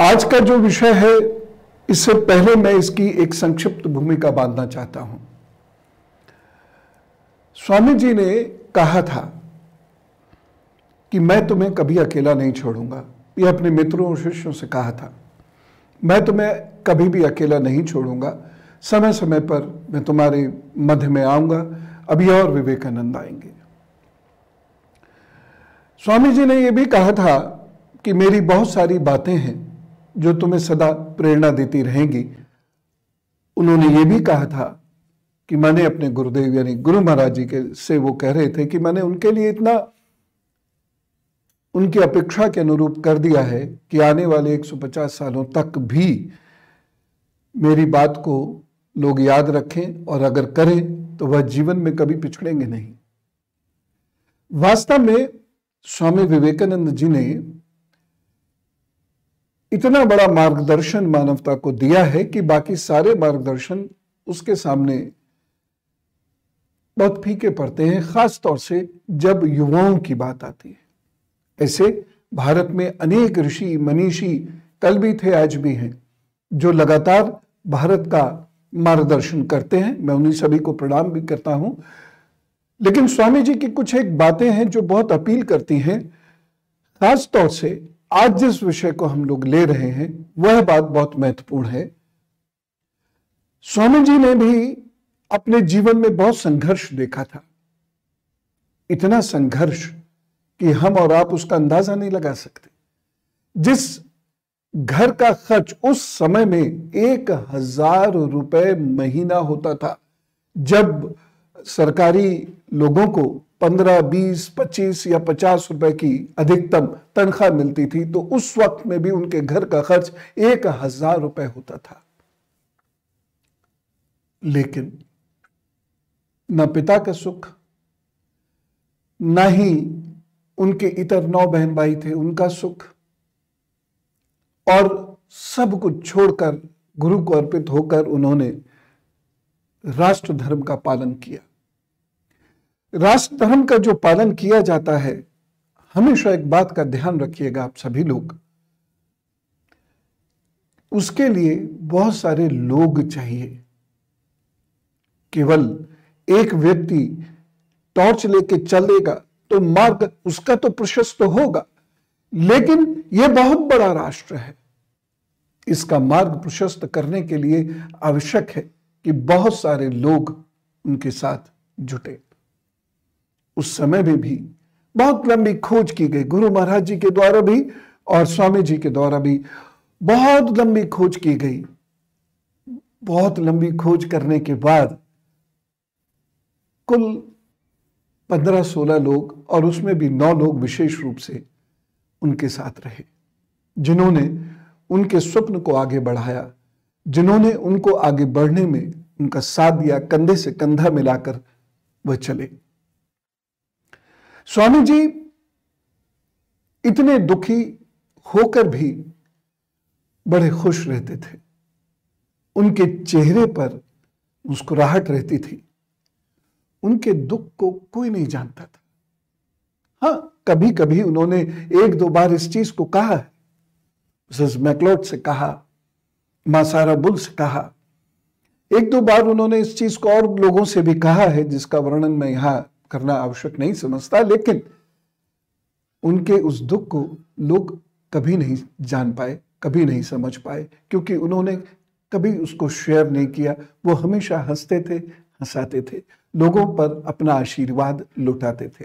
आज का जो विषय है, इससे पहले मैं इसकी एक संक्षिप्त भूमिका बांधना चाहता हूँ। स्वामी जी ने कहा था कि मैं तुम्हें कभी अकेला नहीं छोड़ूँगा। यह अपने मित्रों और शिष्यों से कहा था। मैं तुम्हें कभी भी अकेला नहीं छोड़ूँगा। समय समय पर मैं तुम्हारे मध्य में आऊँगा। अभी और विवेकानंद आएँगे। स्वामी जी ने यह भी कहा था कि मेरी बहुत सारी बातें हैं। जो तुम्हें सदा प्रेरणा देती रहेंगी। उन्होंने ये भी कहा था कि मैंने अपने गुरुदेव यानी गुरु महाराज जी के से वो कह रहे थे कि मैंने उनके लिए इतना, उनकी अपेक्षा के अनुरूप कर दिया है कि आने वाले 150 सालों तक भी मेरी बात को लोग याद रखें और अगर करें तो वह जीवन में कभी पिछड़ेंगे नहीं। वास्तव में स्वामी विवेकानंद जी ने इतना बड़ा मार्गदर्शन मानवता को दिया है कि बाकी सारे मार्गदर्शन उसके सामने बहुत फीके पड़ते हैं खास तौर से जब युवाओं की बात आती है। ऐसे भारत में अनेक ऋषि, मनीषी कल भी थे, आज भी हैं, जो लगातार भारत का मार्गदर्शन करते हैं। मैं उन्हीं सभी को प्रणाम भी करता हूँ। लेकिन स्वामी जी की कुछ एक बातें हैं जो बहुत अपील करती हैं खास तौर से आज जिस विषय को हम लोग ले रहे हैं, वह बात बहुत महत्वपूर्ण है। स्वामी जी ने भी अपने जीवन में बहुत संघर्ष देखा था। इतना संघर्ष कि हम और आप उसका अंदाज़ा नहीं लगा सकते। जिस घर का खर्च उस समय में एक हज़ार रुपए महीना होता था, जब सरकारी लोगों को पंद्रह, बीस, पच्चीस या पचास रुपए की अधिकतम तनख्वाह मिलती थी तो उस वक्त में भी उनके घर का खर्च एक हज़ार रुपए होता था। लेकिन न पिता का सुख, न ही उनके इतर नौ बहन भाई थे, उनका सुख, और सब कुछ छोड़कर गुरु को अर्पित होकर उन्होंने राष्ट्र धर्म का पालन किया। राष्ट्र धर्म का जो पालन किया जाता है, हमेशा एक बात का ध्यान रखिएगा आप सभी लोग। उसके लिए बहुत सारे लोग चाहिए। केवल एक व्यक्ति टॉर्च लेके चलेगा तो मार्ग उसका तो प्रशस्त होगा, लेकिन यह बहुत बड़ा राष्ट्र है। इसका मार्ग प्रशस्त करने के लिए आवश्यक है कि बहुत सारे लोग उनके साथ जुटे। उस समय में भी बहुत लंबी खोज की गई, गुरु महाराज जी के द्वारा भी और स्वामी जी के द्वारा भी बहुत लंबी खोज की गई। बहुत लंबी खोज करने के बाद कुल पंद्रह सोलह लोग और उसमें भी नौ लोग विशेष रूप से उनके साथ रहे, जिन्होंने उनके स्वप्न को आगे बढ़ाया, जिन्होंने उनको आगे बढ़ने में उनका साथ दिया, कंधे से कंधा मिलाकर वह चले। स्वामी जी इतने दुखी होकर भी बड़े खुश रहते थे। उनके चेहरे पर मुस्कुराहट रहती थी। उनके दुख को कोई नहीं जानता था। हाँ कभी कभी उन्होंने एक दो बार इस चीज़ को कहा है। मिसेस मैकलोट से कहा मासारा बुल से कहा। एक दो बार उन्होंने इस चीज़ को और लोगों से भी कहा है, जिसका वर्णन मैं यहाँ करना आवश्यक नहीं समझता, लेकिन उनके उस दुख को लोग कभी नहीं जान पाए, कभी नहीं समझ पाए, क्योंकि उन्होंने कभी उसको शेयर नहीं किया। वो हमेशा हँसते थे, हंसाते थे, लोगों पर अपना आशीर्वाद लुटाते थे।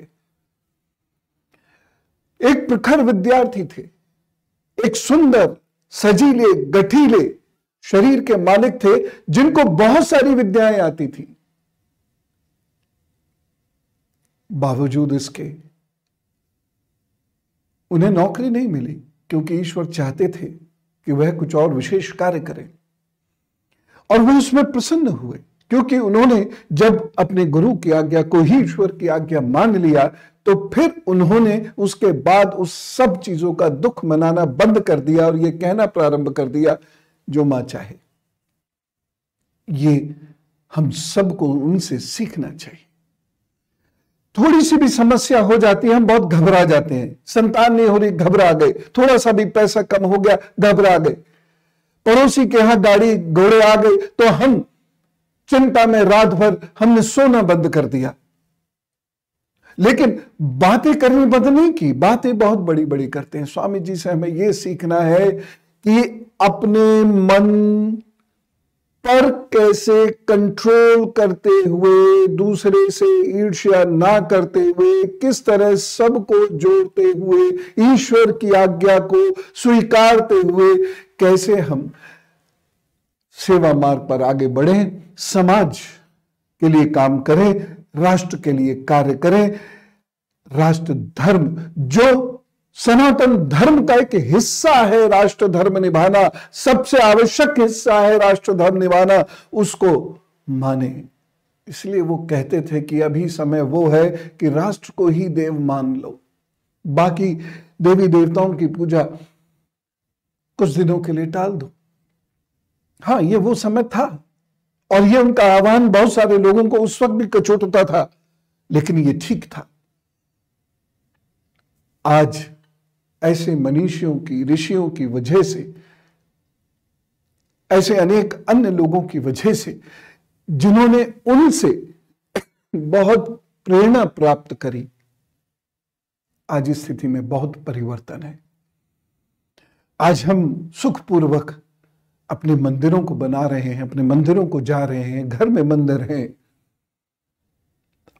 एक प्रखर विद्यार्थी थे, एक सुंदर, सजीले, गठीले शरीर के मालिक थे, जिनको बहुत सारी विद्याएँ आती थी। बावजूद इसके, उन्हें नौकरी नहीं मिली क्योंकि ईश्वर चाहते थे कि वह कुछ और विशेष कार्य करें। और वह उसमें प्रसन्न हुए क्योंकि उन्होंने जब अपने गुरु की आज्ञा को ही ईश्वर की आज्ञा मान लिया तो फिर उन्होंने उसके बाद उस सब चीज़ों का दुख मनाना बंद कर दिया और यह कहना प्रारंभ कर दिया, जो माँ चाहे, ये हम सबको उनसे सीखना चाहिए। थोड़ी सी भी समस्या हो जाती है, हम बहुत घबरा जाते हैं। संतान नहीं हो रही, घबरा गए। थोड़ा सा भी पैसा कम हो गया, घबरा गए। पड़ोसी के यहाँ गाड़ी घोड़े आ गए तो हम चिंता में रात भर हमने सोना बंद कर दिया। लेकिन बातें करनी बंद नहीं की, बातें बहुत बड़ी बड़ी करते हैं। स्वामी जी से हमें यह सीखना है कि अपने मन पर कैसे कंट्रोल करते हुए, दूसरे से ईर्ष्या ना करते हुए, किस तरह सबको जोड़ते हुए, ईश्वर की आज्ञा को स्वीकारते हुए, कैसे हम सेवा मार्ग पर आगे बढ़े, समाज के लिए काम करें, राष्ट्र के लिए कार्य करें, राष्ट्र धर्म जो सनातन धर्म का एक हिस्सा है राष्ट्र धर्म निभाना, सबसे आवश्यक हिस्सा है राष्ट्र धर्म निभाना, उसको माने। इसलिए वो कहते थे कि अभी समय वो है कि राष्ट्र को ही देव मान लो। बाकी देवी देवताओं की पूजा कुछ दिनों के लिए टाल दो। हाँ ये वो समय था। और ये उनका आह्वान बहुत सारे लोगों को उस वक्त भी कचोटता था, लेकिन ये ठीक था। आज ऐसे मनीषियों की, ऋषियों की वजह से, ऐसे अनेक अन्य लोगों की वजह से, जिन्होंने उनसे बहुत प्रेरणा प्राप्त करी, आज इस स्थिति में बहुत परिवर्तन है। आज हम सुखपूर्वक अपने मंदिरों को बना रहे हैं, अपने मंदिरों को जा रहे हैं, घर में मंदिर हैं।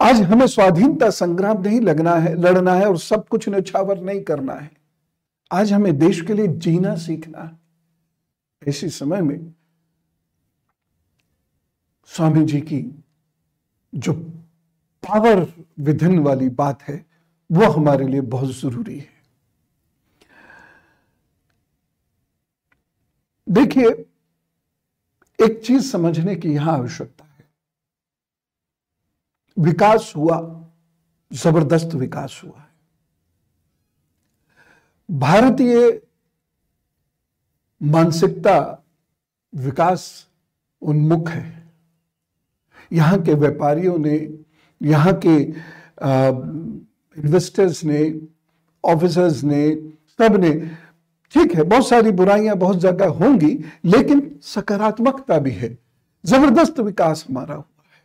आज हमें स्वाधीनता संग्राम नहीं लगना है, लड़ना है और सब कुछ निछावर नहीं करना है। आज हमें देश के लिए जीना सीखना ऐसे समय में स्वामी जी की जो पावर विधिन वाली बात है, वो हमारे लिए बहुत ज़रूरी है। देखिए, एक चीज़ समझने की यहाँ आवश्यकता है। विकास हुआ, ज़बरदस्त विकास हुआ। है भारतीय मानसिकता विकास उन्मुख है। यहाँ के व्यापारियों ने, यहाँ के इन्वेस्टर्स ने ऑफिसर्स ने, सबने, ठीक है, बहुत सारी बुराइयाँ बहुत जगह होंगी, लेकिन सकारात्मकता भी है। ज़बरदस्त विकास हमारा हुआ है।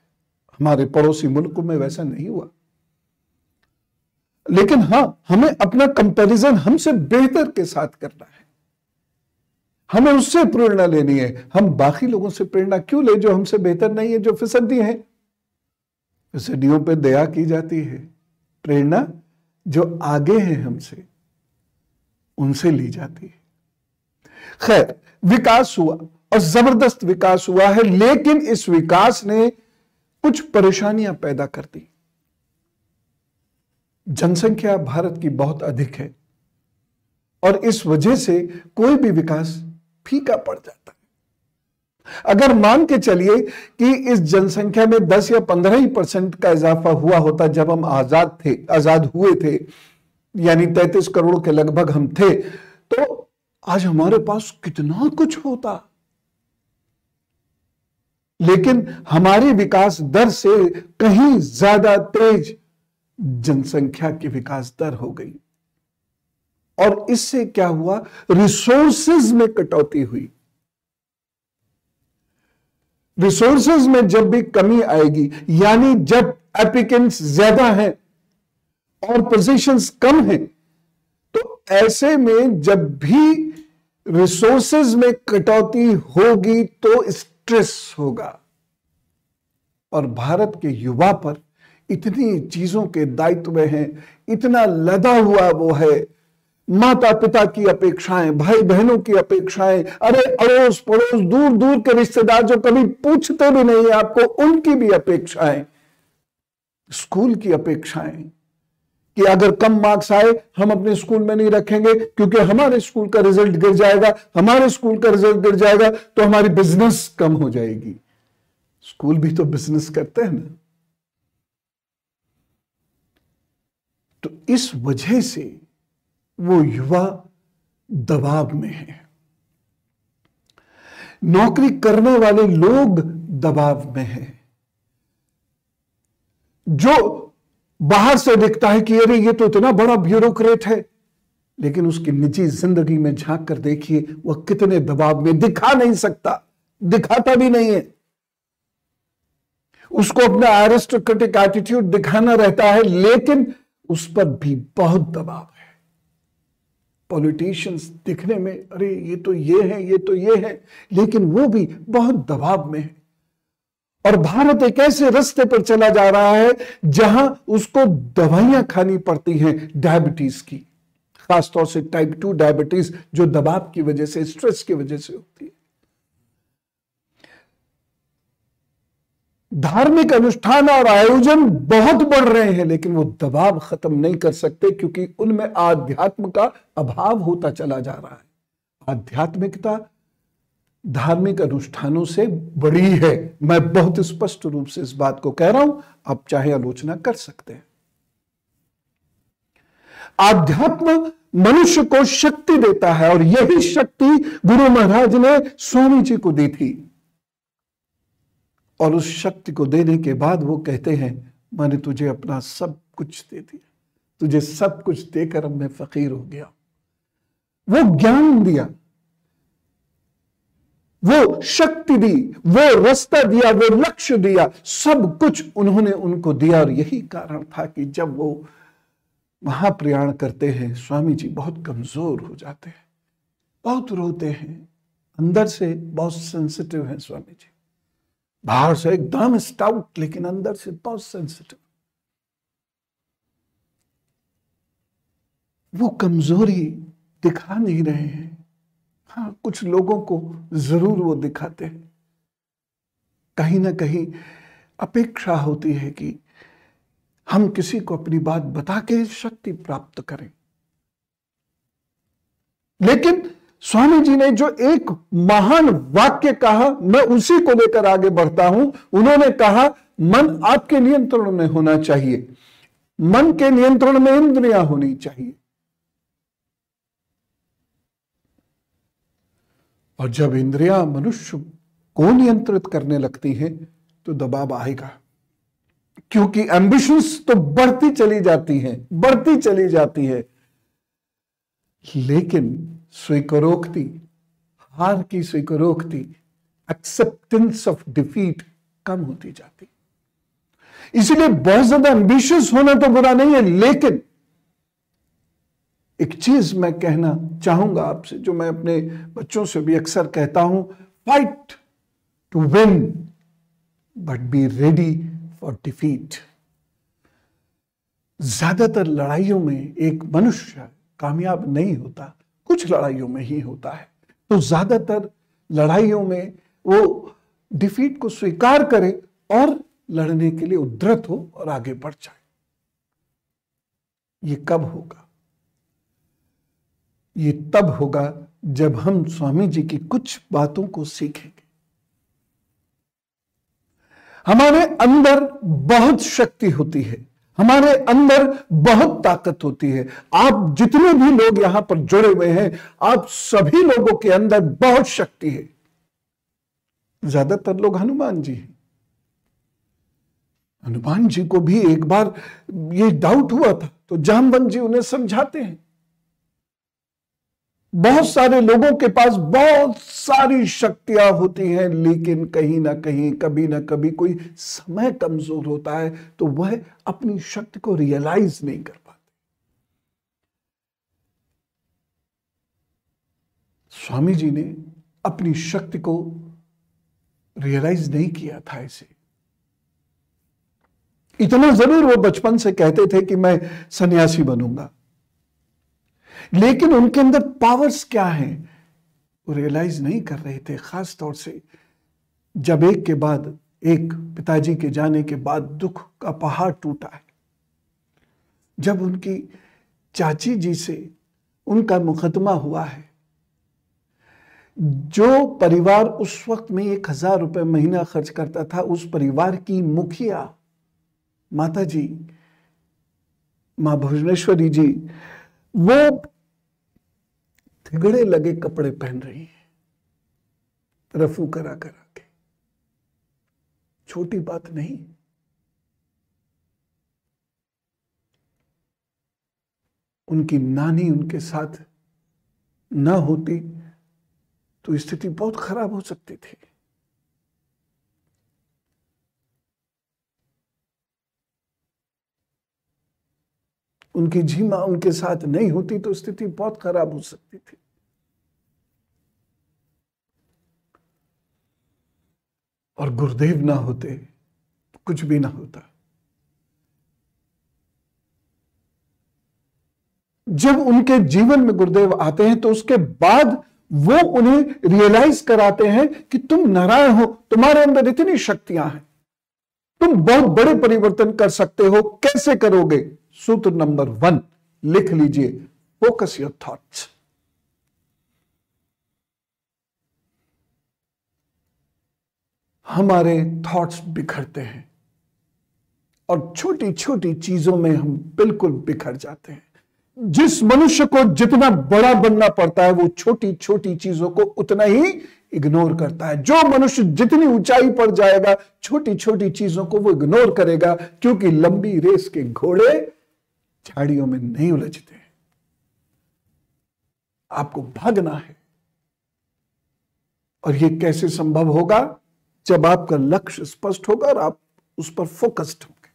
हमारे पड़ोसी मुल्कों में वैसा नहीं हुआ। लेकिन हाँ, हमें अपना कंपैरिजन हमसे बेहतर के साथ करना है। हमें उससे प्रेरणा लेनी है। हम बाकी लोगों से प्रेरणा क्यों ले जो हमसे बेहतर नहीं है, जो फिसड्डी है? फिसड्डियों पे दया की जाती है। प्रेरणा जो आगे है हमसे, उनसे ली जाती है। खैर, विकास हुआ और ज़बरदस्त विकास हुआ है, लेकिन इस विकास ने कुछ परेशानियाँ पैदा कर दी। जनसंख्या भारत की बहुत अधिक है। और इस वजह से कोई भी विकास फीका पड़ जाता है। अगर मान के चलिए कि इस जनसंख्या में 10 या 15 ही परसेंट का इजाफा हुआ होता जब हम आज़ाद थे, आज़ाद हुए थे, यानी 33 करोड़ के लगभग हम थे तो आज हमारे पास कितना कुछ होता। लेकिन हमारी विकास दर से कहीं ज़्यादा तेज जनसंख्या की विकास दर हो गई। और इससे क्या हुआ? रिसोर्सेज में कटौती हुई। रिसोर्सेज में जब भी कमी आएगी, यानी जब एप्लीकेंट्स ज़्यादा हैं और पोजीशंस कम हैं तो ऐसे में जब भी रिसोर्सेज में कटौती होगी तो स्ट्रेस होगा। और भारत के युवा पर इतनी चीज़ों के दायित्व में है, इतना लदा हुआ वो है। माता पिता की अपेक्षाएँ भाई बहनों की अपेक्षाएँ, अरे अड़ोस पड़ोस दूर दूर के रिश्तेदार जो कभी पूछते भी नहीं आपको, उनकी भी अपेक्षाएँ। स्कूल की अपेक्षाएँ कि अगर कम मार्क्स आए, हम अपने स्कूल में नहीं रखेंगे, क्योंकि हमारे स्कूल का रिज़ल्ट गिर जाएगा, हमारे स्कूल का रिज़ल्ट गिर जाएगा तो हमारी बिज़नेस कम हो जाएगी। स्कूल भी तो बिज़नेस करते हैं ना। तो इस वजह से वो युवा दबाव में है। नौकरी करने वाले लोग दबाव में हैं। जो बाहर से दिखता है कि अरे, ये तो इतना बड़ा ब्यूरोक्रेट है, लेकिन उसकी निजी ज़िंदगी में झाँक कर देखिए, वह कितने दबाव में दिखा नहीं सकता, दिखाता भी नहीं है। उसको अपना एरिस्टोक्रेटिक एटीट्यूड दिखाना रहता है, लेकिन उस पर भी बहुत दबाव है। पॉलिटिशियंस दिखने में, अरे, ये तो ये है, ये तो ये है, लेकिन वो भी बहुत दबाव में है। और भारत एक ऐसे रास्ते पर चला जा रहा है जहाँ उसको दवाइयाँ खानी पड़ती हैं डायबिटीज़ की, खासतौर से टाइप टू डायबिटीज़ जो दबाव की वजह से स्ट्रेस की वजह से होती है। धार्मिक अनुष्ठान और आयोजन बहुत बढ़ रहे हैं, लेकिन वो दबाव खत्म नहीं कर सकते, क्योंकि उनमें आध्यात्म का अभाव होता चला जा रहा है। आध्यात्मिकता धार्मिक अनुष्ठानों से बड़ी है। मैं बहुत स्पष्ट रूप से इस बात को कह रहा हूँ, आप चाहे आलोचना कर सकते हैं। आध्यात्म मनुष्य को शक्ति देता है, और यही शक्ति गुरु महाराज ने स्वामी जी को दी थी। और उस शक्ति को देने के बाद वो कहते हैं, मैंने तुझे अपना सब कुछ दे दिया। तुझे सब कुछ देकर अब मैं फकीर हो गया। वो ज्ञान दिया। वो शक्ति दी, वो रास्ता दिया, वो लक्ष्य दिया, सब कुछ उन्होंने उनको दिया। और यही कारण था कि जब वो महाप्रयाण करते हैं, स्वामी जी बहुत कमज़ोर हो जाते हैं। बहुत रोते हैं। अंदर से बहुत सेंसिटिव हैं स्वामी जी। बाहर से एकदम स्टाउट लेकिन अंदर से बहुत सेंसिटिव वो कमज़ोरी दिखा नहीं रहे हैं। हाँ कुछ लोगों को ज़रूर वो दिखाते हैं। कहीं ना कहीं अपेक्षा होती है कि हम किसी को अपनी बात बता के शक्ति प्राप्त करें। लेकिन स्वामी जी ने जो एक महान वाक्य कहा, मैं उसी को लेकर आगे बढ़ता हूँ। उन्होंने कहा, मन आपके नियंत्रण में होना चाहिए। मन के नियंत्रण में इंद्रियाँ होनी चाहिए। और जब इंद्रियाँ मनुष्य को नियंत्रित करने लगती हैं तो दबाव आएगा। क्योंकि एम्बिशंस तो बढ़ती चली जाती हैं, बढ़ती चली जाती है। लेकिन स्वीकारोक्ति, हार की स्वीकारोक्ति एक्सेप्टेंस ऑफ़ डिफीट कम होती जाती। इसलिए बहुत ज़्यादा एम्बिशियस होना तो बुरा नहीं है, लेकिन एक चीज़ मैं कहना चाहूँगा आपसे, जो मैं अपने बच्चों से भी अक्सर कहता हूँ fight to win but be ready for defeat ज़्यादातर लड़ाइयों में एक मनुष्य कामयाब नहीं होता कुछ लड़ाइयों में ही होता है। तो ज़्यादातर लड़ाइयों में वो डिफीट को स्वीकार करे और लड़ने के लिए उद्धत हो और आगे बढ़ जाए। ये कब होगा? ये तब होगा जब हम स्वामी जी की कुछ बातों को सीखेंगे। हमारे अंदर बहुत शक्ति होती है। हमारे अंदर बहुत ताकत होती है। आप जितने भी लोग यहाँ पर जुड़े हुए हैं, आप सभी लोगों के अंदर बहुत शक्ति है। ज़्यादातर लोग हनुमान जी हैं। हनुमान जी को भी एक बार ये डाउट हुआ था तो जामवंत जी उन्हें समझाते हैं। बहुत सारे लोगों के पास बहुत सारी शक्तियाँ होती हैं, लेकिन कहीं ना कहीं, कभी ना कभी कोई समय कमज़ोर होता है तो वह अपनी शक्ति को रियलाइज़ नहीं कर पाते। स्वामी जी ने अपनी शक्ति को रियलाइज़ नहीं किया था इसे। इतना ज़रूर वो बचपन से कहते थे कि मैं सन्यासी बनूँगा। लेकिन उनके अंदर पावर्स क्या हैं? वो रियलाइज़ नहीं कर रहे थे खास तौर से जब एक के बाद, एक पिताजी के जाने के बाद दुख का पहाड़ टूटा है। जब उनकी चाची जी से उनका मुकदमा हुआ है, जो परिवार उस वक्त में एक हज़ार रुपये महीना खर्च करता था, उस परिवार की मुखिया माता जी माँ भुवनेश्वरी जी, वो थिगड़े लगे कपड़े पहन रही है। रफू करा करा के। छोटी बात नहीं। उनकी नानी उनके साथ न होती तो स्थिति बहुत खराब हो सकती थी। उनकी झीमा उनके साथ नहीं होती तो स्थिति बहुत खराब हो सकती थी। और गुरुदेव ना होते तो कुछ भी ना होता। जब उनके जीवन में गुरुदेव आते हैं तो उसके बाद वो उन्हें रियलाइज़ कराते हैं कि तुम नारायण हो, तुम्हारे अंदर इतनी शक्तियाँ हैं। तुम बहुत बड़े परिवर्तन कर सकते हो, कैसे करोगे? सूत्र नंबर वन, लिख लीजिए फोकस योर थॉट्स हमारे थॉट्स बिखरते हैं। और छोटी छोटी चीज़ों में हम बिल्कुल बिखर जाते हैं। जिस मनुष्य को जितना बड़ा बनना पड़ता है, वो छोटी छोटी चीज़ों को उतना ही इग्नोर करता है। जो मनुष्य जितनी ऊंचाई पर जाएगा छोटी छोटी चीज़ों को वो इग्नोर करेगा, क्योंकि लंबी रेस के घोड़े झाड़ियों में नहीं उलझते आपको भागना है। और ये कैसे संभव होगा? जब आपका लक्ष्य स्पष्ट होगा और आप उस पर फोकस्ड होंगे।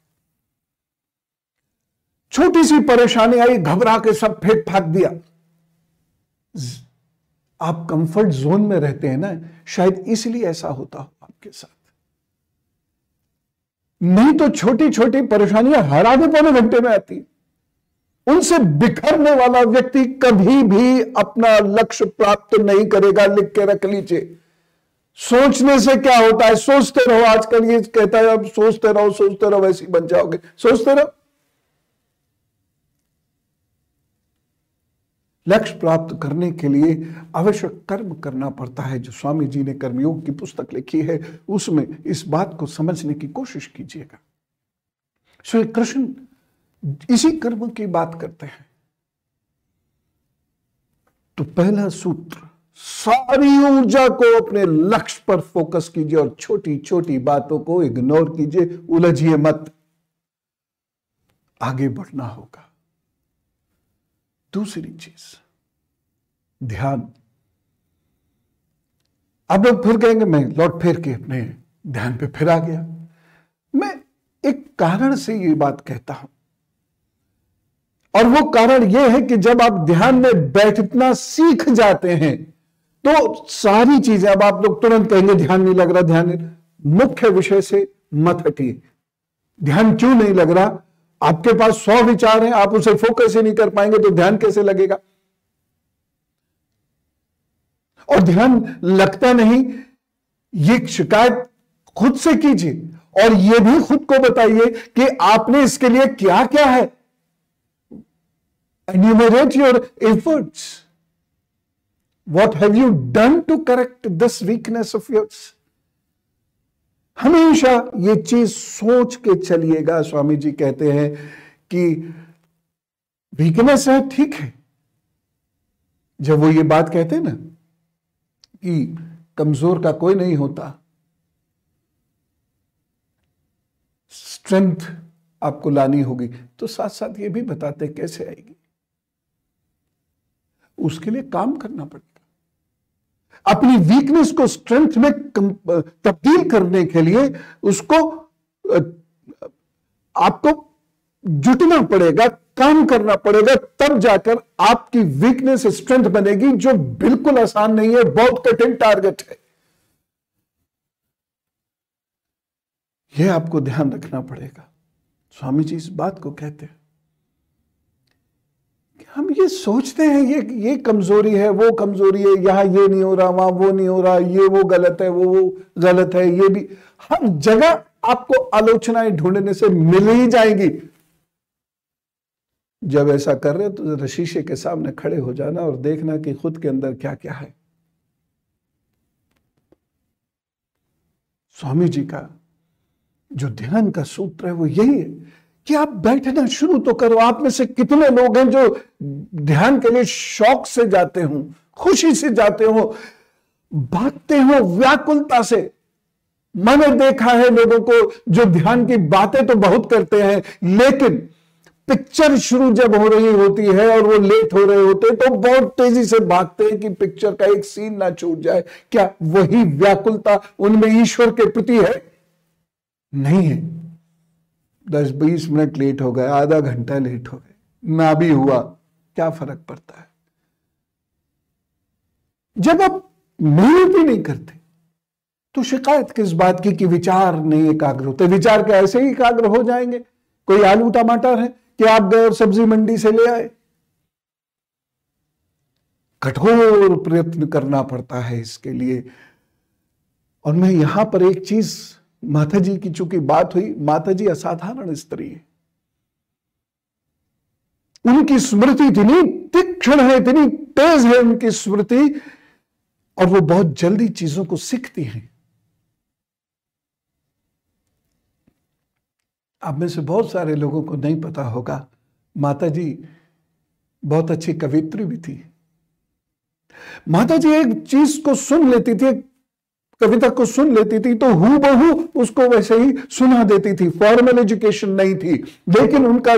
छोटी सी परेशानी आई, घबरा के सब फेंक फाक दिया। आप कंफर्ट जोन में रहते हैं ना, शायद इसलिए ऐसा होता हो आपके साथ। नहीं तो छोटी छोटी परेशानियाँ हर आधे पौने घंटे में आती उनसे बिखरने वाला व्यक्ति कभी भी अपना लक्ष्य प्राप्त नहीं करेगा, लिख के रख लीजिए। सोचने से क्या होता है? सोचते रहो, आजकल ये कहता है, अब सोचते रहो सोचते रहो, वैसे बन जाओगे। सोचते रहो। लक्ष्य प्राप्त करने के लिए आवश्यक कर्म करना पड़ता है। जो स्वामी जी ने कर्मयोग की पुस्तक लिखी है, उसमें इस बात को समझने की कोशिश कीजिएगा। श्री कृष्ण इसी कर्म की बात करते हैं। तो पहला सूत्र सारी ऊर्जा को अपने लक्ष्य पर फोकस कीजिए और छोटी छोटी बातों को इग्नोर कीजिए, उलझिए मत। आगे बढ़ना होगा। दूसरी चीज़, ध्यान। अब लोग फिर कहेंगे, मैं लौट फिर के अपने ध्यान पे फिर आ गया। मैं एक कारण से ये बात कहता हूँ। और वो कारण ये है कि जब आप ध्यान में बैठना सीख जाते हैं तो सारी चीज़ें अब आप लोग तुरंत कहेंगे, ध्यान नहीं लग रहा, ध्यान मुख्य विषय से मत हटिए। ध्यान क्यों नहीं लग रहा? आपके पास सौ विचार हैं, आप उसे फोकस ही नहीं कर पाएँगे तो ध्यान कैसे लगेगा? और ध्यान लगता नहीं, ये शिकायत खुद से कीजिए। और ये भी खुद को बताइए कि आपने इसके लिए क्या क्या है। Enumerate your efforts. What have you done to correct this weakness of yours? हमेशा ये चीज़ सोच के चलिएगा, स्वामी जी कहते हैं कि वीकनेस है, ठीक है। जब वो ये बात कहते हैं ना कि कमज़ोर का कोई नहीं होता। स्ट्रेंथ आपको लानी होगी तो साथ साथ ये भी बताते कैसे आएगी। उसके लिए काम करना पड़ेगा। अपनी वीकनेस को स्ट्रेंथ में तब्दील करने के लिए उसको आपको जुटना पड़ेगा, काम करना पड़ेगा, तब जाकर आपकी वीकनेस स्ट्रेंथ बनेगी, जो बिल्कुल आसान नहीं है, बहुत कठिन टारगेट है। यह आपको ध्यान रखना पड़ेगा। स्वामी जी इस बात को कहते हैं। हम ये सोचते हैं, ये ये कमज़ोरी है, वो कमज़ोरी है, यहाँ ये नहीं हो रहा, वहाँ वो नहीं हो रहा, ये वो गलत है, वो वो गलत है, ये भी। हर जगह आपको आलोचनाएँ ढूँढने से मिल ही जाएँगी। जब ऐसा कर रहे हो तो शीशे के सामने खड़े हो जाना और देखना कि खुद के अंदर क्या क्या है। स्वामी जी का जो ध्यान का सूत्र है, वो यही है कि आप बैठना शुरू तो करो। आप में से कितने लोग हैं जो ध्यान के लिए शौक से जाते हो, खुशी से जाते हो, भागते हो व्याकुलता से। मैंने देखा है लोगों को जो ध्यान की बातें तो बहुत करते हैं, लेकिन पिक्चर शुरू जब हो रही होती है और वो लेट हो रहे होते हैं तो बहुत तेज़ी से भागते हैं कि पिक्चर का एक सीन ना छूट जाए। क्या वही व्याकुलता उनमें ईश्वर के प्रति है? नहीं है। दस बीस मिनट लेट हो गए, आधा घंटा लेट हो गए। ना भी हुआ, क्या फ़र्क पड़ता है? जब आप मेहनत ही नहीं करते तो शिकायत किस बात की कि विचार नहीं एकाग्र होते? विचार के ऐसे ही एकाग्र हो जाएँगे? कोई आलू टमाटर है कि आप गए और सब्ज़ी मंडी से ले आए? कठोर प्रयत्न करना पड़ता है इसके लिए। और मैं यहाँ पर एक चीज़ माता जी की चूँकि बात हुई माता जी असाधारण स्त्री है। उनकी स्मृति इतनी तीक्ष्ण है, इतनी तेज है उनकी स्मृति, और वो बहुत जल्दी चीज़ों को सीखती हैं। आप में से बहुत सारे लोगों को नहीं पता होगा माता जी बहुत अच्छी कवित्री भी थी। माता जी एक चीज़ को सुन लेती थी कविता को सुन लेती थी तो हु बहु उसको वैसे ही सुना देती थी। फॉर्मल एजुकेशन नहीं थी, लेकिन उनका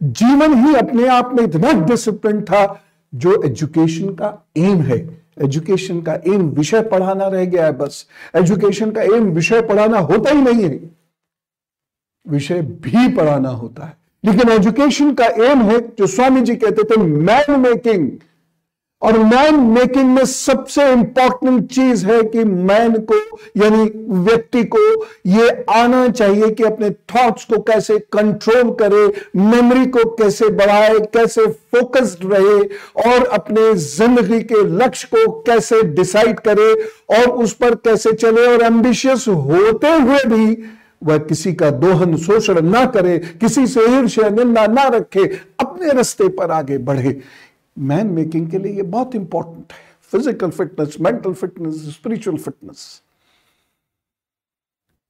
जीवन ही अपने आप में इतना डिसिप्लिन था, जो एजुकेशन का एम है। एजुकेशन का एम विषय पढ़ाना रह गया है बस। एजुकेशन का एम विषय पढ़ाना होता ही नहीं है। विषय भी पढ़ाना होता है। लेकिन एजुकेशन का एम है, जो स्वामी जी कहते थे मैन मेकिंग और मैन मेकिंग में सबसे इंपॉर्टेंट चीज़ है कि मैन को, यानी व्यक्ति को यह आना चाहिए कि अपने थॉट्स को कैसे कंट्रोल करे मेमोरी को कैसे बढ़ाए, कैसे फोकस्ड रहे, और अपने ज़िंदगी के लक्ष्य को कैसे डिसाइड करे, और उस पर कैसे चले, और एम्बिशियस होते हुए भी वह किसी का दोहन शोषण ना करे, किसी से ईर्ष्या निंदा ना रखे, अपने रास्ते पर आगे बढ़े। मैन मेकिंग के लिए ये बहुत इंपॉर्टेंट है. Physical fitness mental fitness spiritual fitness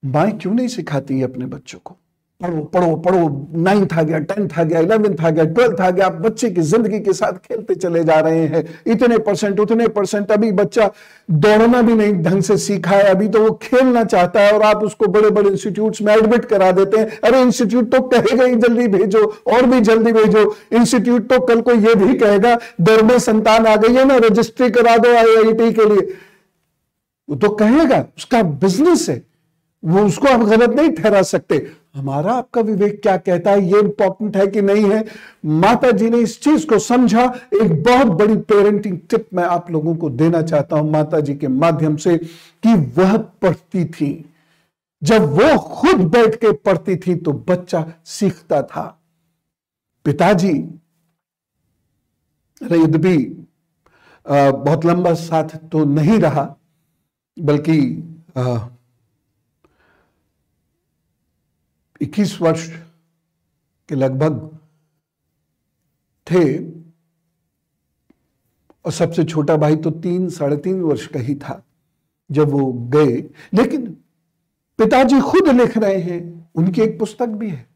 माए क्यों नहीं सिखाती है अपने बच्चों को? पढ़ो पढ़ो पढ़ो नाइन्थ आ गया टेंथ आ गया इलेवेंथ आ गया ट्वेल्थ आ गया, आप बच्चे की ज़िंदगी के साथ खेलते चले जा रहे हैं। इतने परसेंट उतने परसेंट अभी बच्चा दौड़ना भी नहीं ढंग से सीखा है, अभी तो वो खेलना चाहता है और आप उसको बड़े बड़े इंस्टीट्यूट में एडमिट करा देते हैं। अरे इंस्टीट्यूट तो कहेगा ही, जल्दी भेजो, और भी जल्दी भेजो। इंस्टीट्यूट तो कल को ये भी कहेगा, दर में संतान आ गई है ना रजिस्ट्री करा दो आईआईटी के लिए। वो तो कहेगा, उसका बिज़नेस है। वो उसको आप गलत नहीं ठहरा सकते। हमारा आपका विवेक क्या कहता है? ये इंपॉर्टेंट है कि नहीं है? माता जी ने इस चीज़ को समझा। एक बहुत बड़ी पेरेंटिंग टिप मैं आप लोगों को देना चाहता हूँ माता जी के माध्यम से कि वह पढ़ती थी। जब वो खुद बैठ के पढ़ती थी तो बच्चा सीखता था। पिताजी यद्यपि बहुत लंबा साथ तो नहीं रहा, बल्कि इक्कीस वर्ष के लगभग थे और सबसे छोटा भाई तो तीन, साढ़े तीन वर्ष का ही था जब वो गए। लेकिन पिताजी खुद लिख रहे हैं, उनकी एक पुस्तक भी है।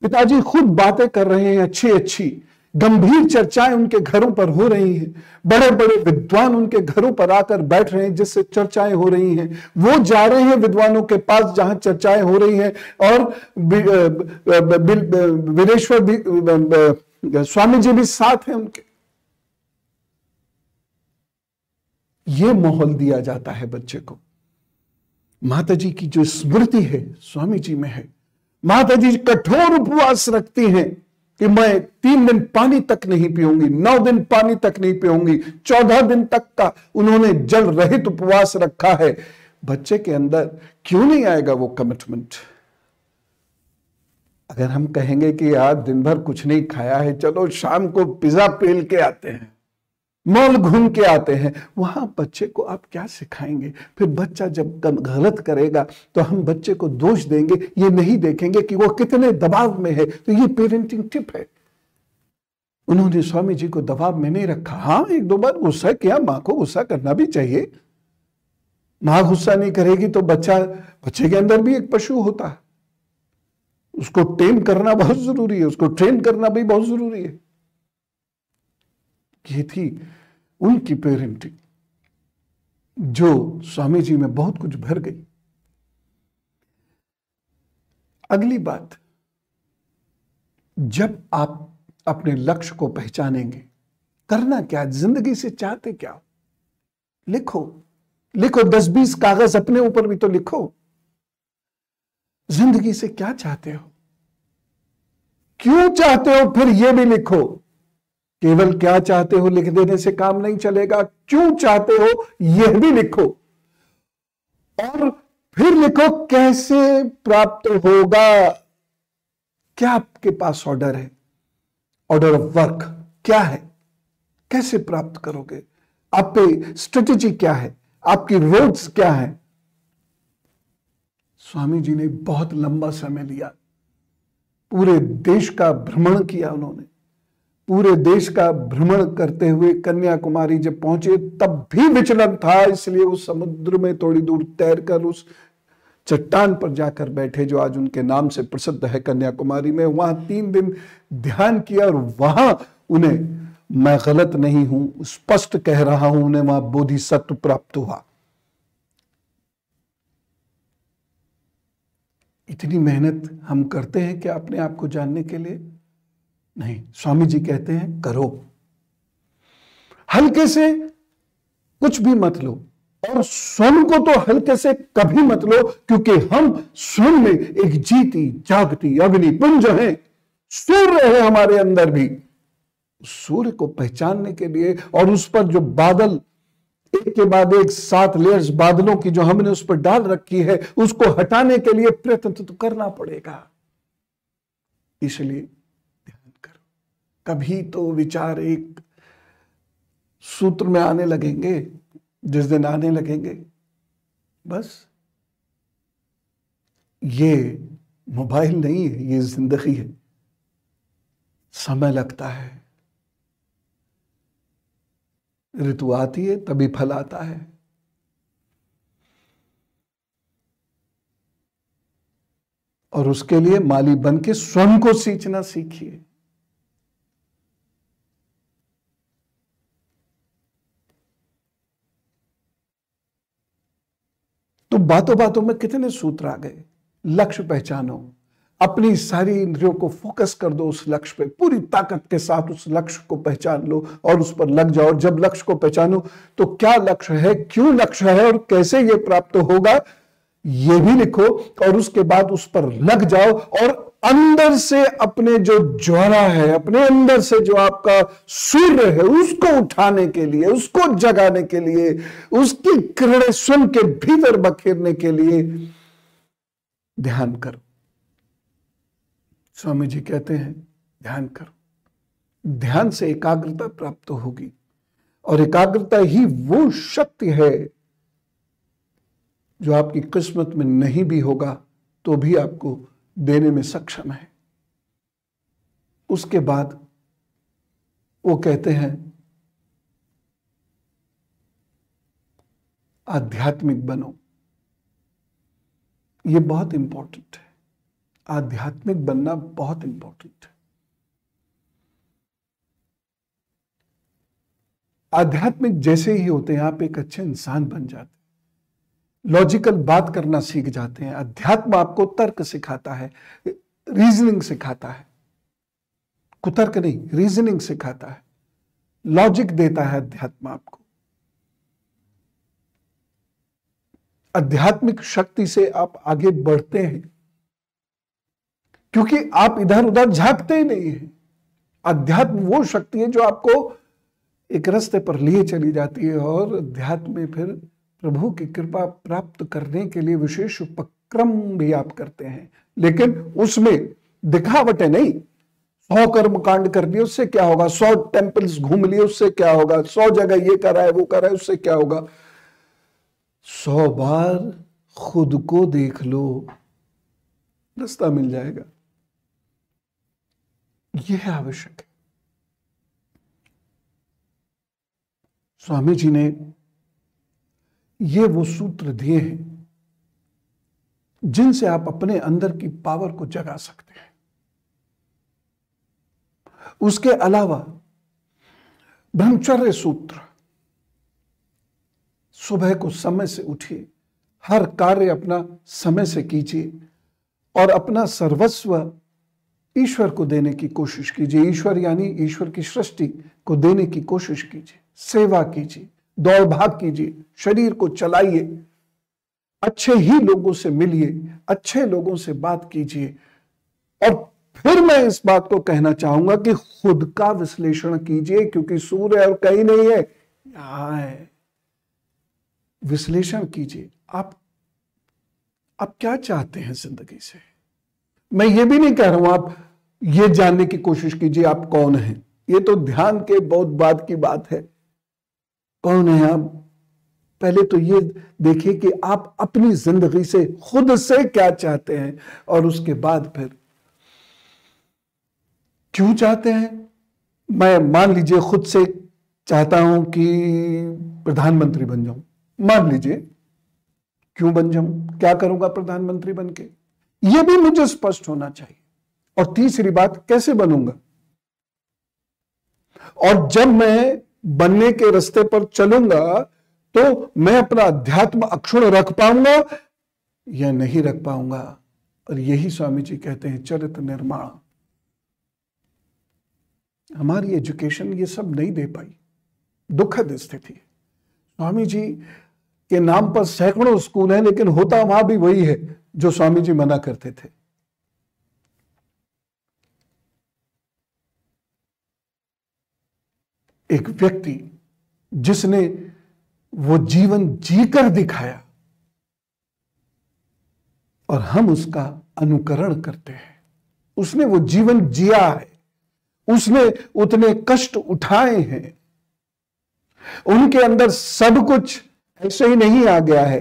पिताजी खुद बातें कर रहे हैं अच्छी अच्छी गंभीर चर्चाएँ उनके घरों पर हो रही हैं। बड़े बड़े विद्वान उनके घरों पर आकर बैठ रहे हैं, जिससे चर्चाएँ हो रही हैं। वो जा रहे हैं विद्वानों के पास जहाँ चर्चाएँ हो रही हैं। और वीरेश्वर स्वामी जी भी साथ हैं उनके। ये माहौल दिया जाता है बच्चे को। माता जी की जो स्मृति है, स्वामी जी में है। माता जी कठोर उपवास रखती हैं। कि मैं तीन दिन पानी तक नहीं पीऊँगी, नौ दिन पानी तक नहीं पीऊँगी, चौदह दिन तक का उन्होंने जल रहित उपवास रखा है। बच्चे के अंदर क्यों नहीं आएगा वो कमिटमेंट अगर हम कहेंगे कि यार दिन भर कुछ नहीं खाया है, चलो शाम को पिज्जा पेल के आते हैं। मॉल घूम के आते हैं। वहाँ बच्चे को आप क्या सिखाएँगे? फिर बच्चा जब गलत करेगा तो हम बच्चे को दोष देंगे, ये नहीं देखेंगे कि वो कितने दबाव में है। तो ये पेरेंटिंग टिप है। उन्होंने स्वामी जी को दबाव में नहीं रखा। हाँ एक दो बार गुस्सा किया, माँ को गुस्सा करना भी चाहिए। माँ गुस्सा नहीं करेगी तो बच्चा, बच्चे के अंदर भी एक पशु होता है। उसको टेम करना बहुत ज़रूरी है, उसको ट्रेन करना भी बहुत ज़रूरी है। ये थी उनकी पेरेंटिंग, जो स्वामी जी में बहुत कुछ भर गई। अगली बात, जब आप अपने लक्ष्य को पहचानेंगे, करना क्या, ज़िंदगी से चाहते क्या लिखो। लिखो दस बीस कागज़ अपने ऊपर भी तो लिखो। ज़िंदगी से क्या चाहते हो? क्यों चाहते हो, फिर यह भी लिखो। केवल क्या चाहते हो लिख देने से काम नहीं चलेगा? क्यों चाहते हो? यह भी लिखो। और फिर लिखो, कैसे प्राप्त होगा? क्या आपके पास ऑर्डर है? ऑर्डर ऑफ़ वर्क क्या है? कैसे प्राप्त करोगे? आप पे स्ट्रेटेजी क्या है? आपकी रोड्स क्या है? स्वामी जी ने बहुत लंबा समय लिया। पूरे देश का भ्रमण किया उन्होंने। पूरे देश का भ्रमण करते हुए कन्याकुमारी जब पहुँचे, तब भी विचलन था, इसलिए उस समुद्र में थोड़ी दूर तैरकर उस चट्टान पर जाकर बैठे, जो आज उनके नाम से प्रसिद्ध है कन्याकुमारी में। वहाँ तीन दिन ध्यान किया और वहाँ उन्हें, मैं गलत नहीं हूँ, स्पष्ट कह रहा हूँ, उन्हें वहाँ बोधिसत्व प्राप्त हुआ। इतनी मेहनत हम करते हैं क्या अपने आप को जानने के लिए? नहीं, स्वामी जी कहते हैं, करो। हल्के से कुछ भी मत लो, और स्वयं को तो हल्के से कभी मत लो, क्योंकि हम स्वयं में एक जीती, जागती, अग्नि, पुंज है। सूर्य है हमारे अंदर भी। सूर्य को पहचानने के लिए और उस पर जो बादल, एक के बाद एक, सात लेयर्स बादलों की जो हमने उस पर डाल रखी है, उसको हटाने के लिए प्रयत्न तो करना पड़ेगा। इसलिए कभी तो विचार एक सूत्र में आने लगेंगे, जिस दिन आने लगेंगे। बस। ये मोबाइल नहीं है, ये ज़िंदगी है। समय लगता है। ऋतु आती है, तभी फल आता है। और उसके लिए माली बन के स्वयं को सींचना सीखिए। तो बातों बातों में कितने सूत्र आ गए? लक्ष्य पहचानो। अपनी सारी इंद्रियों को फोकस कर दो उस लक्ष्य पे। पूरी ताकत के साथ उस लक्ष्य को पहचान लो और उस पर लग जाओ। और जब लक्ष्य को पहचानो तो क्या लक्ष्य है, क्यों लक्ष्य है और कैसे ये प्राप्त होगा, ये भी लिखो और उसके बाद उस पर लग जाओ और अंदर से अपने जो ज्वारा है, अपने अंदर से जो आपका सूर्य है, उसको उठाने के लिए, उसको जगाने के लिए, उसकी किरणें स्वयं के भीतर बखेरने के लिए ध्यान करो। स्वामी जी कहते हैं, ध्यान करो। ध्यान से एकाग्रता प्राप्त होगी और एकाग्रता ही वो शक्ति है जो आपकी किस्मत में नहीं भी होगा तो भी आपको देने में सक्षम है। उसके बाद वो कहते हैं, आध्यात्मिक बनो। ये बहुत इंपॉर्टेंट है। आध्यात्मिक बनना बहुत इंपॉर्टेंट है। आध्यात्मिक जैसे ही होते हैं, आप एक अच्छे इंसान बन जाते लॉजिकल बात करना सीख जाते हैं, अध्यात्म आपको तर्क सिखाता है रीजनिंग सिखाता है। कुतर्क नहीं रीजनिंग सिखाता है। लॉजिक देता है अध्यात्म आपको। आध्यात्मिक शक्ति से आप आगे बढ़ते हैं। क्योंकि आप इधर उधर झांकते ही नहीं है। अध्यात्म वो शक्ति है जो आपको एक रास्ते पर लिए चली जाती है और अध्यात्म में फिर प्रभु की कृपा प्राप्त करने के लिए विशेष उपक्रम भी आप करते हैं। लेकिन उसमें दिखावटें नहीं। सौ कर्म कांड कर दिए उससे क्या होगा? सौ टेम्पल्स घूम लिए, उससे क्या होगा? सौ जगह ये करा है, वो करा है, उससे क्या होगा? सौ बार खुद को देख लो, रास्ता मिल जाएगा। यह आवश्यक है। स्वामी जी ने ये वो सूत्र दिए हैं, जिनसे आप अपने अंदर की पावर को जगा सकते हैं। उसके अलावा, ब्रह्मचर्य सूत्र, सुबह को समय से उठिए, हर कार्य अपना समय से कीजिए और अपना सर्वस्व ईश्वर को देने की कोशिश कीजिए। ईश्वर यानी ईश्वर की सृष्टि को देने की कोशिश कीजिए, सेवा कीजिए। दौड़ भाग कीजिए, शरीर को चलाइए, अच्छे ही लोगों से मिलिए, अच्छे लोगों से बात कीजिए। और फिर मैं इस बात को कहना चाहूँगा कि खुद का विश्लेषण कीजिए, क्योंकि सूर्य और कहीं नहीं है, यहाँ है। विश्लेषण कीजिए। आप आप क्या चाहते हैं ज़िंदगी से? मैं ये भी नहीं कह रहा हूँ, आप ये जानने की कोशिश कीजिए, आप कौन हैं? ये तो ध्यान के बहुत बाद की बात है। कौन है आप? पहले तो ये देखिए कि आप अपनी ज़िंदगी से खुद से क्या चाहते हैं और उसके बाद फिर क्यों चाहते हैं? मैं मान लीजिए खुद से चाहता हूँ कि प्रधानमंत्री बन जाऊँ। मान लीजिए, क्यों बन जाऊँ? क्या करूँगा प्रधानमंत्री बन के यह भी मुझे स्पष्ट होना चाहिए। और तीसरी बात, कैसे बनूँगा? और जब मैं बनने के रास्ते पर चलूँगा तो मैं अपना अध्यात्म अक्षुण रख पाऊँगा या नहीं रख पाऊँगा? और यही स्वामी जी कहते हैं चरित्र निर्माण। हमारी एजुकेशन ये सब नहीं दे पाई। दुखद स्थिति स्वामी जी के नाम पर सैकड़ों स्कूल हैं, लेकिन होता वहाँ भी वही है जो स्वामी जी मना करते थे। एक व्यक्ति जिसने वो जीवन जीकर दिखाया और हम उसका अनुकरण करते हैं। उसने वो जीवन जिया है। उसने उतने कष्ट उठाए हैं। उनके अंदर सब कुछ ऐसे ही नहीं आ गया है।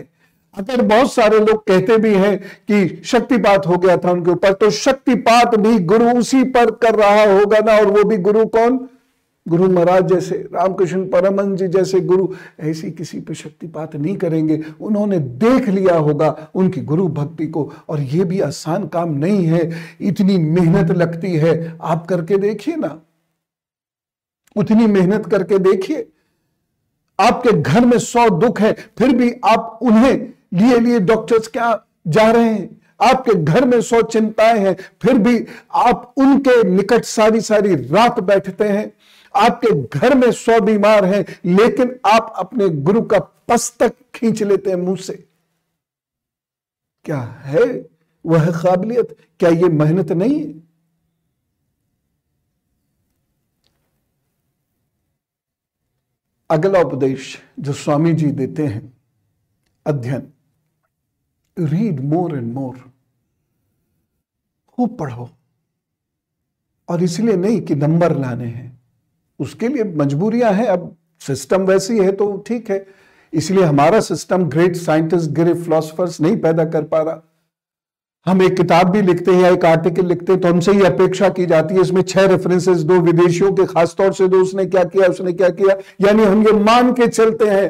अगर बहुत सारे लोग कहते भी हैं कि शक्तिपात हो गया था उनके ऊपर तो शक्तिपात भी गुरु उसी पर कर रहा होगा ना, और वो भी गुरु कौन? गुरु महाराज जैसे, रामकृष्ण परमन जी जैसे गुरु ऐसी किसी पर शक्तिपात नहीं करेंगे। उन्होंने देख लिया होगा उनकी गुरु भक्ति को, और ये भी आसान काम नहीं है। इतनी मेहनत लगती है। आप करके देखिए ना। उतनी मेहनत करके देखिए। आपके घर में सौ दुख है, फिर भी आप उन्हें लिए लिए डॉक्टर्स क्या जा रहे हैं? आपके घर में सौ चिंताएँ हैं, फिर भी आप उनके निकट सारी सारी रात बैठते हैं। आपके घर में सौ बीमार हैं, लेकिन आप अपने गुरु का पस्तक खींच लेते हैं मुँह से। क्या है? वह काबिलियत। क्या यह मेहनत नहीं है? अगला उपदेश जो स्वामी जी देते हैं, अध्ययन। रीड मोर एंड मोर खूब पढ़ो। और इसलिए नहीं कि नंबर लाने हैं। उसके लिए मजबूरियाँ हैं। अब सिस्टम वैसी है तो ठीक है। इसलिए हमारा system great scientist great philosophers नहीं पैदा कर पा रहा। हम एक किताब भी लिखते हैं या एक आर्टिकल लिखते हैं तो हमसे ही अपेक्षा की जाती है। इसमें छह रेफरेंसेस दो विदेशियों के खासतौर से दो उसने क्या किया, उसने क्या किया। यानी हम ये मान के चलते हैं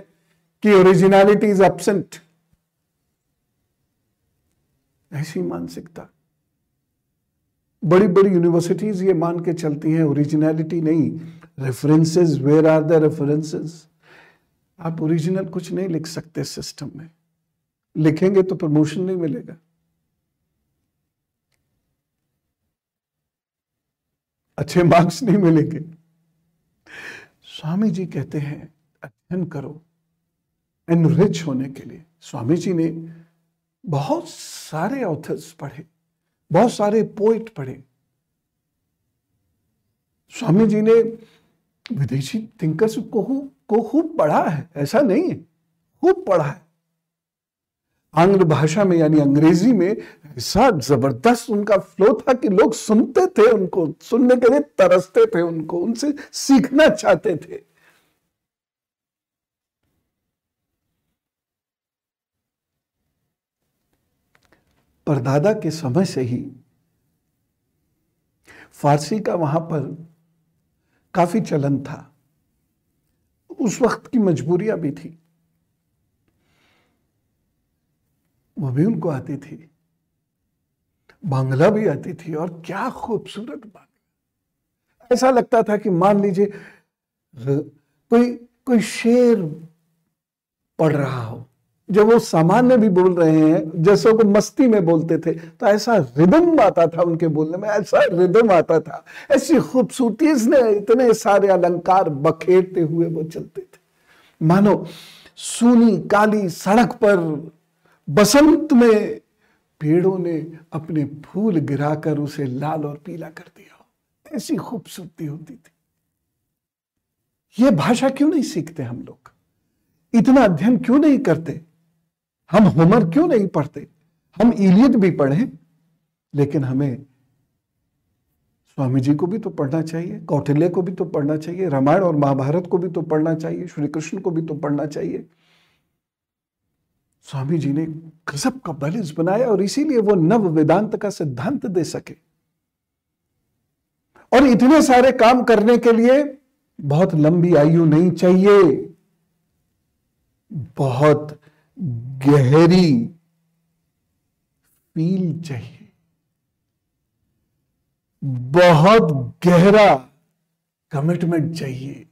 कि ओरिजिनलिटी इज़ एबसेंट ऐसी मानसिकता। बड़ी बड़ी यूनिवर्सिटीज ये मान के चलती हैं ओरिजिनलिटी नहीं। References where are the references आप ओरिजिनल कुछ नहीं लिख सकते सिस्टम में। लिखेंगे तो प्रमोशन नहीं मिलेगा। अच्छे मार्क्स नहीं मिलेंगे। स्वामी जी कहते हैं, अध्ययन करो एनरिच होने के लिए। स्वामी जी ने बहुत सारे ऑथर्स पढ़े, बहुत सारे पोइट पढ़े। स्वामी जी ने विदेशी थिंकर्स को को खूब पढ़ा है, ऐसा नहीं है, खूब पढ़ा है। आंग्ल भाषा में यानी अंग्रेज़ी में ऐसा ज़बरदस्त उनका फ्लो था कि लोग सुनते थे उनको, सुनने के लिए तरसते थे उनको, उनसे सीखना चाहते थे। परदादा के समय से ही फारसी का वहाँ पर काफ़ी चलन था। उस वक्त की मजबूरियाँ भी थी। वो भी उनको आती थी। बांग्ला भी आती थी और क्या खूबसूरत बांग्ला। ऐसा लगता था कि मान लीजिए, कोई कोई शेर पढ़ रहा हो जब वो सामान्य भी बोल रहे हैं, जैसे को मस्ती में बोलते थे तो ऐसा रिदम आता था उनके बोलने में, ऐसा रिदम आता था। ऐसी खूबसूरती, इसने इतने सारे अलंकार बखेरते हुए वो चलते थे। मानो, सूनी काली सड़क पर बसंत में पेड़ों ने अपने फूल गिराकर उसे लाल और पीला कर दिया। ऐसी खूबसूरती होती थी। ये भाषा क्यों नहीं सीखते हम लोग? इतना अध्ययन क्यों नहीं करते? हम होमर क्यों नहीं पढ़ते? हम इलियत भी पढ़े, लेकिन हमें स्वामी जी को भी तो पढ़ना चाहिए, कौटिल्य को भी तो पढ़ना चाहिए, रामायण और महाभारत को भी तो पढ़ना चाहिए श्री कृष्ण को भी तो पढ़ना चाहिए। स्वामी जी ने गजब का बैलेंस बनाया और इसीलिए वो नव वेदांत का सिद्धांत दे सके। और इतने सारे काम करने के लिए बहुत लंबी आयु नहीं चाहिए। बहुत गहरी फील चाहिए। बहुत गहरा कमिटमेंट चाहिए।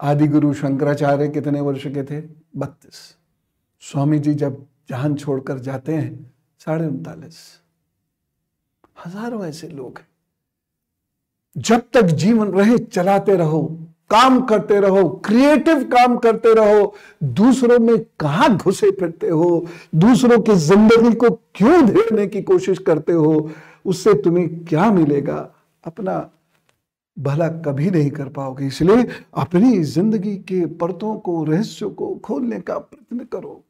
आदि गुरु शंकराचार्य कितने वर्ष के थे? बत्तीस। स्वामी जी जब जहान छोड़कर जाते हैं, साढ़े उनतालीस। हज़ारों ऐसे लोग हैं। जब तक जीवन रहे, चलाते रहो। काम करते रहो क्रिएटिव काम करते रहो, दूसरों में कहा घुसे फिरते हो, दूसरों की ज़िंदगी को क्यों धेरने की कोशिश करते हो, उससे तुम्हें क्या मिलेगा? अपना भला कभी नहीं कर पाओगे, इसलिए अपनी ज़िंदगी के परतों को, रहस्यों को खोलने का प्रयत्न करो।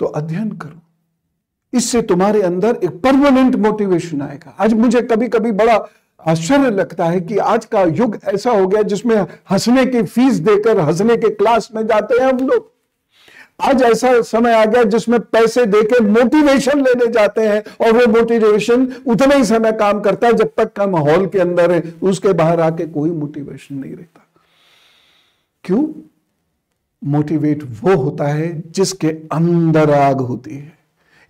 तो अध्ययन करो। इससे तुम्हारे अंदर एक परमानेंट मोटिवेशन आएगा। आज मुझे कभी कभी बड़ा आश्चर्य लगता है कि आज का युग ऐसा हो गया जिसमें हंसने की फ़ीस देकर हंसने के क्लास में जाते हैं हम लोग। आज ऐसा समय आ गया जिसमें पैसे देके मोटिवेशन लेने जाते हैं और वो मोटिवेशन उतना ही समय काम करता है जब तक का माहौल के अंदर है, उसके बाहर आके कोई मोटिवेशन नहीं रहता। क्यों? मोटिवेट वो होता है जिसके अंदर आग होती है।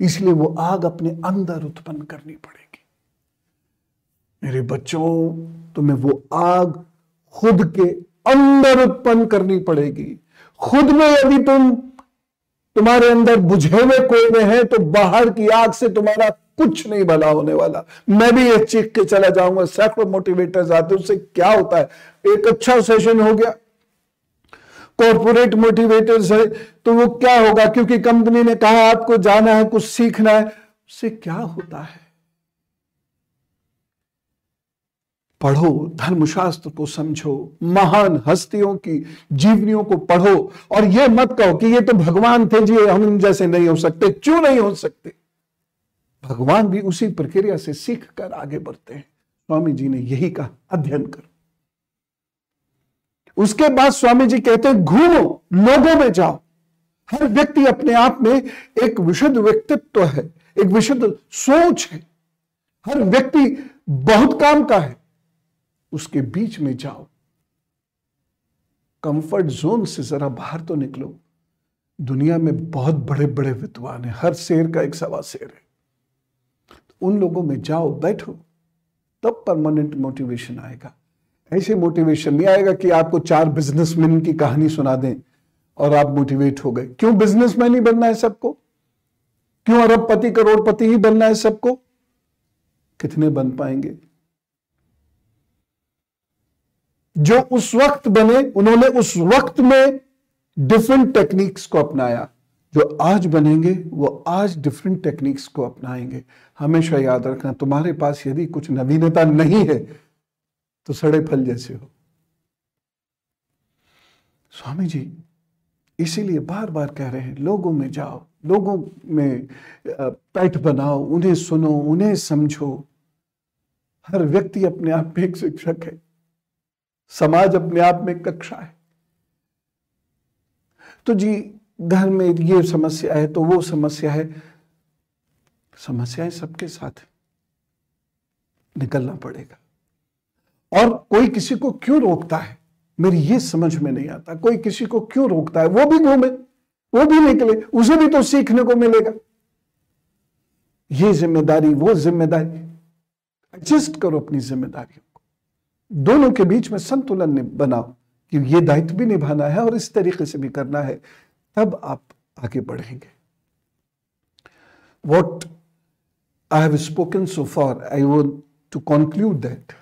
इसलिए वो आग अपने अंदर उत्पन्न करनी पड़ेगी। मेरे बच्चों, तुम्हें वो आग खुद के अंदर उत्पन्न करनी पड़ेगी। खुद में यदि तुम तुम्हारे अंदर बुझे हुए कोई में है तो बाहर की आग से तुम्हारा कुछ नहीं भला होने वाला। मैं भी ये चीख के चला जाऊँगा सैकड़ों मोटिवेटर्स आते उससे क्या होता है? एक अच्छा सेशन हो गया। कॉरपोरेट मोटिवेटर्स है तो वो क्या होगा? क्योंकि कंपनी ने कहा, आपको जाना है, कुछ सीखना है, उससे क्या होता है? पढ़ो, धर्मशास्त्र को समझो, महान हस्तियों की, जीवनियों को पढ़ो, और यह मत कहो कि ये तो भगवान थे जी, हम जैसे नहीं हो सकते। क्यों नहीं हो सकते? भगवान भी उसी प्रक्रिया से सीख कर आगे बढ़ते हैं। स्वामी जी ने यही कहा, अध्ययन करो। उसके बाद स्वामी जी कहते हैं, घूमो, लोगों में जाओ। हर व्यक्ति अपने आप में एक विशुद्ध व्यक्तित्व है, एक विशुद्ध सोच है। हर व्यक्ति बहुत काम का है। उसके बीच में जाओ। कंफर्ट जोन से जरा बाहर तो निकलो। दुनिया में बहुत बड़े बड़े विद्वान हैं। हर शेर का एक सवा शेर है। तो उन लोगों में जाओ, बैठो। तब परमानेंट मोटिवेशन आएगा। ऐसे मोटिवेशन नहीं आएगा कि आपको चार बिजनेसमैन की कहानी सुना दें और आप मोटिवेट हो गए। क्यों बिजनेसमैन ही बनना है सबको? क्यों अरबपति, करोड़पति ही बनना है सबको? कितने बन पाएँगे? जो उस वक्त बने, उन्होंने उस वक्त में डिफरेंट टेक्निक्स को अपनाया। जो आज बनेंगे, वो आज डिफरेंट टेक्निक्स को अपनाएँगे। हमेशा याद रखना, तुम्हारे पास यदि कुछ नवीनता नहीं है तो सड़े फल जैसे हो। स्वामी जी, इसीलिए बार बार कह रहे हैं, लोगों में जाओ, लोगों में पैठ बनाओ, उन्हें सुनो, उन्हें समझो। हर व्यक्ति अपने आप में एक शिक्षक है। समाज अपने आप में कक्षा है। तो जी, घर में ये समस्या है तो वो समस्या है। समस्याएँ सबके साथ निकलना पड़ेगा। और कोई किसी को क्यों रोकता है? मेरी ये समझ में नहीं आता। कोई किसी को क्यों रोकता है? वो भी घूमे, वो भी निकले, उसे भी तो सीखने को मिलेगा। ये ज़िम्मेदारी, वो ज़िम्मेदारी एडजस्ट करो अपनी जिम्मेदारियों दोनों के बीच में संतुलन बना कि ये दायित्व भी निभाना है और इस तरीके से भी करना है, तब आप आगे बढ़ेंगे। What I have spoken so far I want to conclude that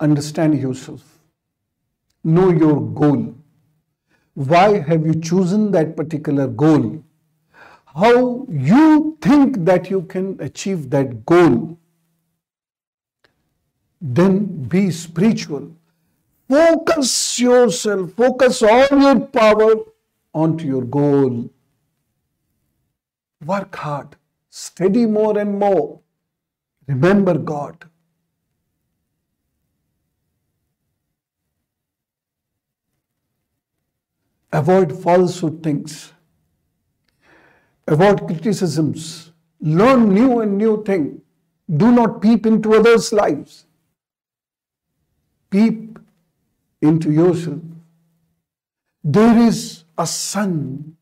understand yourself know your goal why have you chosen that particular goal how you think that you can achieve that goal Then be spiritual. Focus yourself, focus all your power onto your goal. Work hard, study more and more. Remember God. Avoid falsehood things. Avoid criticisms. Learn new and new things. Do not peep into others' lives. Peep into yourself. There is a sun.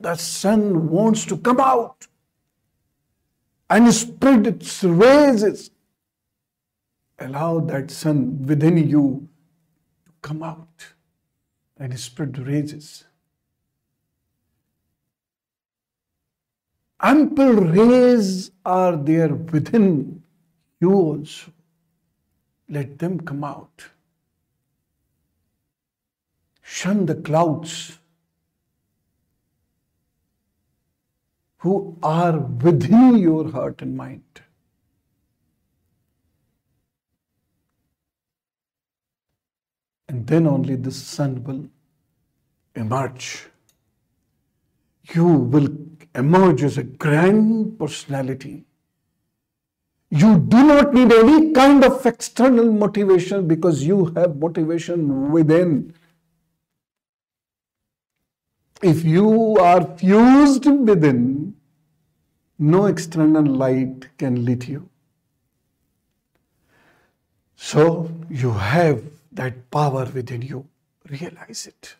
The sun wants to come out and spread its rays. Allow that sun within you to come out and spread rages. Ample rays are there within you also. Let them come out. Shun the clouds who are within your heart and mind. and then only the sun will emerge. You will emerge as a grand personality. You do not need any kind of external motivation because you have motivation within. If you are fused within, no external light can lit you. So you have that power within you. Realize it.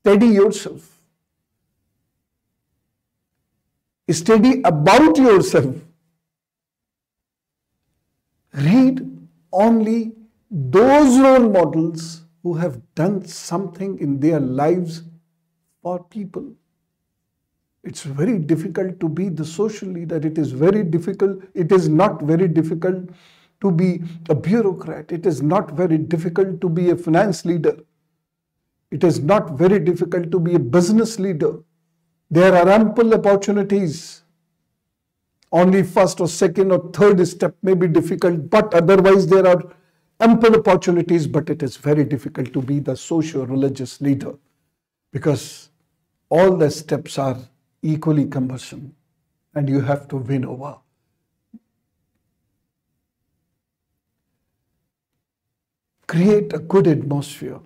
Steady yourself. Steady about yourself. Read only those role models who have done something in their lives for people. It's very difficult to be the social leader. It is very difficult. It is not very difficult to be a bureaucrat. It is not very difficult to be a finance leader. It is not very difficult to be a business leader. There are ample opportunities. Only first or second or third step may be difficult, but otherwise there are ample opportunities, but it is very difficult to be the social religious leader because all the steps are equally cumbersome and you have to win over. create a good atmosphere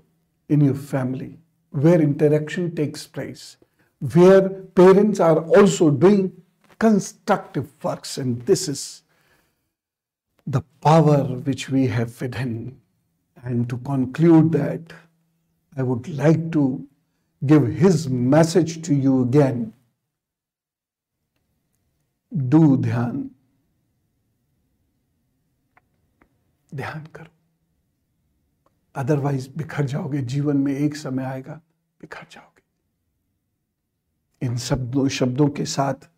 in your family where interaction takes place, where parents are also doing constructive works, and this is the power which we have within. And to conclude that, I would like to give his message to you again. Do dhyan. ध्यान करो otherwise बिखर जाओगे जीवन में एक समय आएगा बिखर जाओगे इन शब्दों शब्दों के साथ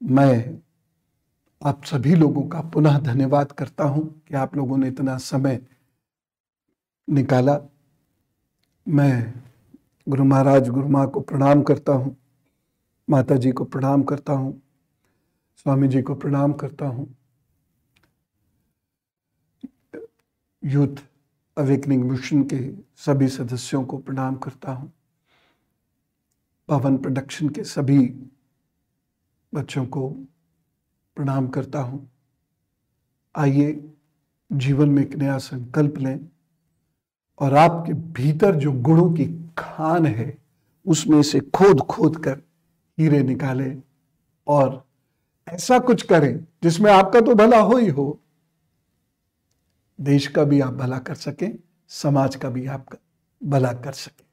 मैं आप सभी लोगों का पुनः धन्यवाद करता हूँ कि आप लोगों ने इतना समय निकाला। मैं गुरु महाराज, गुरु माँ को प्रणाम करता हूँ, माता जी को प्रणाम करता हूँ, स्वामी जी को प्रणाम करता हूँ। यूथ अवेकनिंग मिशन के सभी सदस्यों को प्रणाम करता हूँ। पवन प्रोडक्शन के सभी बच्चों को प्रणाम करता हूँ। आइए जीवन में एक नया संकल्प लें और आपके भीतर जो गुणों की खान है, उसमें से खोद खोद कर हीरे निकालें और ऐसा कुछ करें जिसमें आपका तो भला हो ही हो। देश का भी आप भला कर सकें, समाज का भी आप भला कर सकें।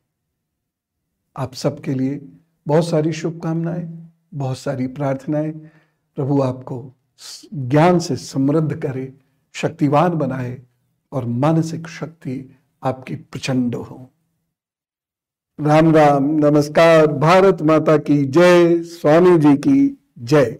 आप सबके लिए बहुत सारी शुभकामनाएँ। बहुत सारी प्रार्थनाएँ। प्रभु आपको ज्ञान से समृद्ध करे, शक्तिवान बनाए और मानसिक शक्ति आपकी प्रचंड हो। राम राम, नमस्कार। भारत माता की जय, स्वामी जी की जय।